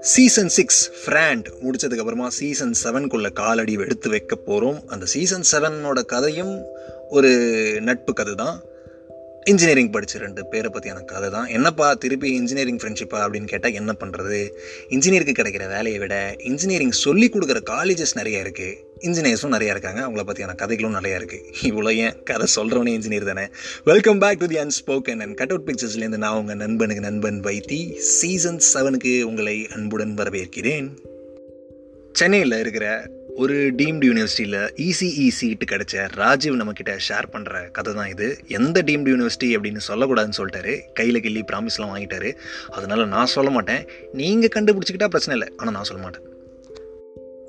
Season six ஃப்ராண்ட் முடிச்சதுக்கப்புறமா சீசன் செவனுக்குள்ள காலடி எடுத்து வைக்க போகிறோம் அந்த சீசன் செவனோட கதையும் ஒரு நட்பு கதை தான் இன்ஜினியரிங் படித்த ரெண்டு பேரை பற்றியான கதை தான். என்னப்பா திருப்பி இன்ஜினியரிங் ஃப்ரெண்ட்ஷிப்பா அப்படின்னு கேட்டால் என்ன பண்ணுறது இன்ஜினியருக்கு கிடைக்கிற வேலையை விட இன்ஜினியரிங் சொல்லி கொடுக்குற காலேஜஸ் நிறைய இருக்குது இன்ஜினியர்ஸும் நிறையா இருக்காங்க. அவங்கள பற்றியான கதைகளும் நிறையா இருக்குது இவ்வளோ ஏன்? கதை சொல்கிறவனே இன்ஜினியர் தானே. Welcome back to the unspoken and cut out பிக்சர்ஸ்லேருந்து நான் உங்கள் நண்பனுக்கு நண்பன் வைத்தி. சீசன் செவனுக்கு உங்களை அன்புடன் வரவேற்கிறேன். சென்னையில் இருக்கிற ஒரு டீம்டு யூனிவர்சிட்டியில் இசிஇ சீட்டு கிடைச்ச ராஜீவ் நம்மக்கிட்ட ஷேர் பண்ணுற கதை தான் இது. எந்த டீம்டு யூனிவர்சிட்டி அப்படின்னு சொல்லக்கூடாதுன்னு சொல்லிட்டாரு. கையில் கிள்ளி ப்ராமிஸ்லாம் வாங்கிட்டாரு. அதனால் நான் சொல்ல மாட்டேன். நீங்கள் கண்டுபிடிச்சிக்கிட்டா பிரச்சனை இல்லை. ஆனால் நான் சொல்ல மாட்டேன்.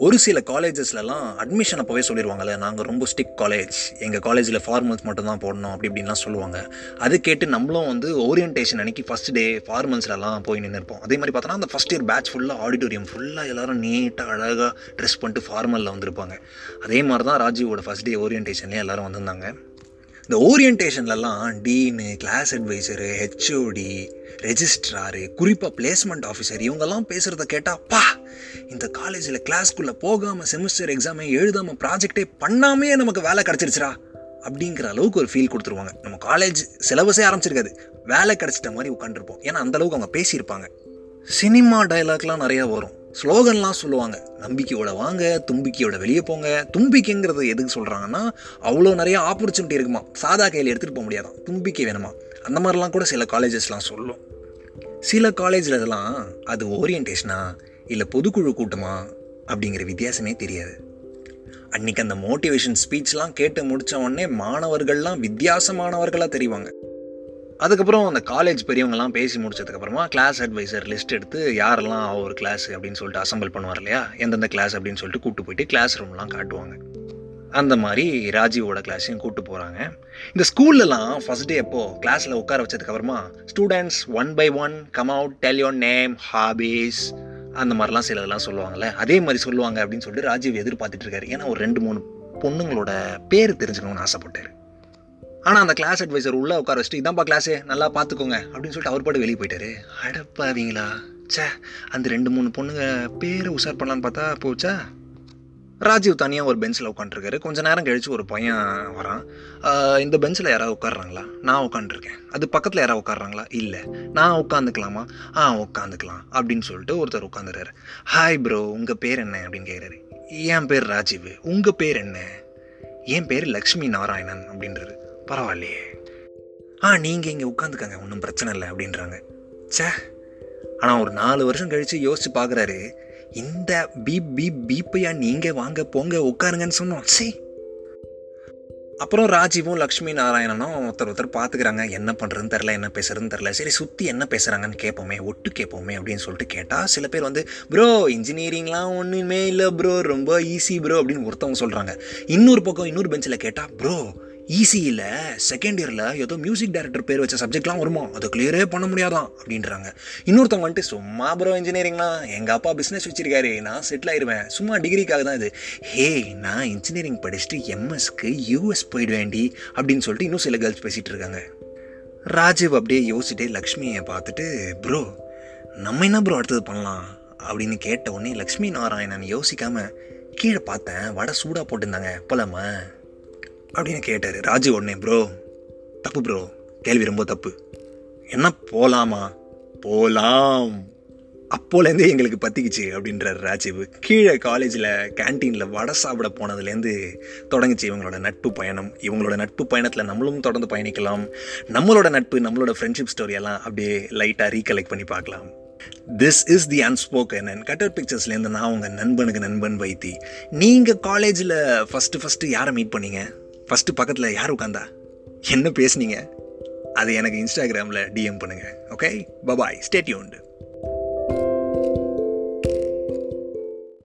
ஒரு சில காலேஜஸ்லலாம் அட்மிஷன் அப்போவே சொல்லிடுவாங்கல்ல நாங்கள் ரொம்ப ஸ்டிக் காலேஜ் எங்கள் காலேஜில் ஃபார்மல்ஸ் மட்டும்தான் போடணும் அப்படி இப்படின்லாம் சொல்லுவாங்க. அது கேட்டு நம்மளும் வந்து ஓரியன்டேஷன் அன்றைக்கி ஃபஸ்ட் டே ஃபார்மல்ஸ்லலாம் போய் நின்றுருப்போம் அதே மாதிரி பார்த்தோன்னா அந்த ஃபஸ்ட் இயர் பேட்ச் ஃபுல்லாக ஆடிட்டோரியம் ஃபுல்லாக எல்லோரும் நீட்டாக அழகாக ட்ரெஸ் பண்ணிட்டு ஃபார்மலில் வந்திருப்பாங்க. அதே மாதிரி தான் ராஜீவோட ஃபஸ்ட் டே ஓரியன்டேஷன்லேயே எல்லோரும் வந்திருந்தாங்க. இந்த ஓரியன்டேஷன்லலாம் dean class advisor HOD registrar குறிப்பாக பிளேஸ்மெண்ட் ஆஃபீஸர் இவங்கெல்லாம் பேசுகிறத கேட்டால் பா இந்த காலேஜில் கிளாஸ்க்குள்ளே போகாமல் செமிஸ்டர் எக்ஸாமே எழுதாமல் ப்ராஜெக்டே பண்ணாமே நமக்கு வேலை கிடச்சிருச்சுரா அப்படிங்கிற அளவுக்கு ஒரு ஃபீல் கொடுத்துருவாங்க. நம்ம காலேஜ் சிலபஸே ஆரம்பிச்சிருக்காது. வேலை கிடச்சிட்ட மாதிரி உட்காந்துருப்போம் ஏன்னா அந்தளவுக்கு அவங்க பேசியிருப்பாங்க. சினிமா டைலாக்லாம் நிறையா வரும். ஸ்லோகன்லாம் சொல்லுவாங்க. நம்பிக்கையோட வாங்க தும்பிக்கையோட வெளியே போங்க. தும்பிக்கைங்கிறது எதுக்கு சொல்கிறாங்கன்னா அவ்வளோ நிறைய ஆப்பர்ச்சுனிட்டி இருக்குமா? சாதா கையில் எடுத்துகிட்டு போக முடியாதான் தும்பிக்கை வேணுமா? அந்த மாதிரிலாம் கூட சில காலேஜஸ்லாம் சொல்லும். சில காலேஜில் இதெல்லாம் அது ஓரியன்டேஷனா இல்லை பொதுக்குழு கூட்டமா அப்படிங்கிற வித்தியாசமே தெரியாது. அன்றைக்கி அந்த மோட்டிவேஷன் ஸ்பீச்லாம் கேட்டு முடித்த உடனே மாணவர்கள்லாம் வித்தியாசமானவர்களாக தெரிவாங்க. அதுக்கப்புறம் அந்த காலேஜ் பெரியவங்கலாம் பேசி முடிச்சதுக்கப்புறமா கிளாஸ் அட்வைசர் லிஸ்ட் எடுத்து யாரெல்லாம் ஒரு கிளாஸ் அப்படின்னு சொல்லிட்டு அசம்பிள் பண்ணுவார் இல்லையா? எந்தெந்த கிளாஸ் அப்படின்னு சொல்லிட்டு கூப்பிட்டு போயிட்டு கிளாஸ் ரூம்லாம் காட்டுவாங்க. அந்த மாதிரி ராஜீவோட கிளாஸையும் கூப்பிட்டு போகிறாங்க இந்த ஸ்கூல்லலாம் ஃபஸ்ட் டே எப்போ கிளாஸில் உட்கார வச்சதுக்கப்புறமா students one by one come out tell your name hobbies அந்த மாதிரிலாம் சிலதெல்லாம் சொல்லுவாங்கள்ல அதே மாதிரி சொல்லுவாங்க அப்படின்னு சொல்லிட்டு ராஜீவ் எதிர்பார்த்துட்டு இருக்காரு ஏன்னா ஒரு ரெண்டு மூணு பொண்ணுங்களோட பேர் தெரிஞ்சுக்கணும்னு ஆசைப்பட்டார். ஆனால் அந்த கிளாஸ் அட்வைசர் உள்ளே உட்கார வச்சுட்டு இதான்ப்பா கிளாஸே நல்லா பார்த்துக்கோங்க அப்படின்னு சொல்லிட்டு அவர் பாட்டு வெளியே போயிட்டாரு. அடப்பாவீங்களா. சே அந்த ரெண்டு மூணு பொண்ணுங்க பேரை உஷார் பண்ணலான்னு பார்த்தா போச்சா? ராஜீவ் தனியாக ஒரு பெஞ்சில் உட்காந்துருக்காரு கொஞ்ச நேரம் கழித்து ஒரு பையன் வரான். இந்த பெஞ்சில் யாராவது உட்காடுறாங்களா நான் உட்காந்துருக்கேன் அது பக்கத்தில் யாராவது உட்காடுறாங்களா இல்லை. நான் உட்காந்துக்கலாமா ஆ உட்காந்துக்கலாம் அப்படின்னு சொல்லிட்டு ஒருத்தர் உட்காந்துறாரு ஹாய் ப்ரோ உங்கள் பேர் என்ன? அப்படின்னு கேட்குறாரு என் பேர் ராஜீவ். உங்கள் பேர் என்ன? என் பேர் லக்ஷ்மி நாராயணன் அப்படின்றாரு. பரவாயில்லையே. ஆ நீங்கள் இங்கே உட்காந்துக்கங்க ஒன்றும் பிரச்சனை இல்லை அப்படின்றாங்க. சே ஆனால் ஒரு நாலு வருஷம் கழித்து யோசித்து பார்க்குறாரு இந்த பீப் பீப் பீப்பையா நீங்கள் வாங்க போங்க உட்காருங்கன்னு சொன்னோம். சரி அப்புறம் ராஜீவும் லக்ஷ்மி நாராயணனும் ஒருத்தர் ஒருத்தர் பார்த்துக்கிறாங்க என்ன பண்ணுறதுன்னு தெரில என்ன பேசுறதுன்னு தெரில சரி சுற்றி என்ன பேசுகிறாங்கன்னு கேட்போமே ஒட்டு கேட்போமே அப்படின்னு சொல்லிட்டு கேட்டால் சில பேர் வந்து ப்ரோ இன்ஜினியரிங்லாம் ஒன்றுமே இல்லை ப்ரோ ரொம்ப ஈஸி ப்ரோ அப்படின்னு ஒருத்தவங்க சொல்கிறாங்க இன்னொரு பக்கம் இன்னொரு பெஞ்சில் கேட்டால் ப்ரோ ஈஸியில் செகண்ட் இயரில் ஏதோ மியூசிக் டைரக்டர் பேர் வச்ச சப்ஜெக்ட்லாம் வருமா? அதை கிளியரே பண்ண முடியாதான் அப்படின்றாங்க. இன்னொருத்தவங்க வந்துட்டு சும்மா ப்ரோ இன்ஜினியரிங்லாம் எங்கள் அப்பா பிஸ்னஸ் வச்சிருக்காரு. நான் செட்டில் ஆயிடுவேன் சும்மா டிகிரிக்காக தான் இது. ஹே நான் இன்ஜினியரிங் படிச்சுட்டு எம்எஸ்க்கு யூஎஸ் போயிடுவேண்டி அப்படின்னு சொல்லிட்டு இன்னும் சில கேர்ள்ஸ் பேசிகிட்டு இருக்காங்க. ராஜீவ் அப்படியே யோசிச்சுட்டே லக்ஷ்மியை பார்த்துட்டு ப்ரோ நம்ம என்ன ப்ரோ அடுத்தது பண்ணலாம்? அப்படின்னு கேட்ட உடனே லக்ஷ்மி நாராயணன் யோசிக்காமல் கீழே பார்த்தேன். வடை சூடாக போட்டிருந்தாங்க. போலாமா? அப்படின்னு கேட்டார். ராஜு உடனே ப்ரோ தப்பு ப்ரோ. கேள்வி ரொம்ப தப்பு. என்ன போகலாமா போகலாம் அப்போலேருந்தே எங்களுக்கு பற்றிக்குச்சு அப்படின்றார் ராஜீவ். கீழே காலேஜில் கேன்டீனில் வடை சாப்பிட போனதுலேருந்து தொடங்குச்சு இவங்களோட நட்பு பயணம். இவங்களோட நட்பு பயணத்தில் நம்மளும் தொடர்ந்து பயணிக்கலாம். நம்மளோட நட்பு நம்மளோட ஃப்ரெண்ட்ஷிப் ஸ்டோரியெல்லாம் அப்படியே லைட்டாக ரீகலெக்ட் பண்ணி பார்க்கலாம். This is the unspoken and cutter பிக்சர்ஸ்லேருந்து நான் உங்கள் நண்பனுக்கு நண்பன் வைத்தி. நீங்கள் காலேஜில் ஃபஸ்ட்டு ஃபஸ்ட்டு யாரை மீட் பண்ணீங்க? ஃபஸ்ட்டு பக்கத்தில் யார் உட்காந்தா? என்ன பேசுனீங்க? அது எனக்கு இன்ஸ்டாகிராமில் டிஎம் பண்ணுங்கள் ஓகே பபாய் ஸ்டேட்யூண்டு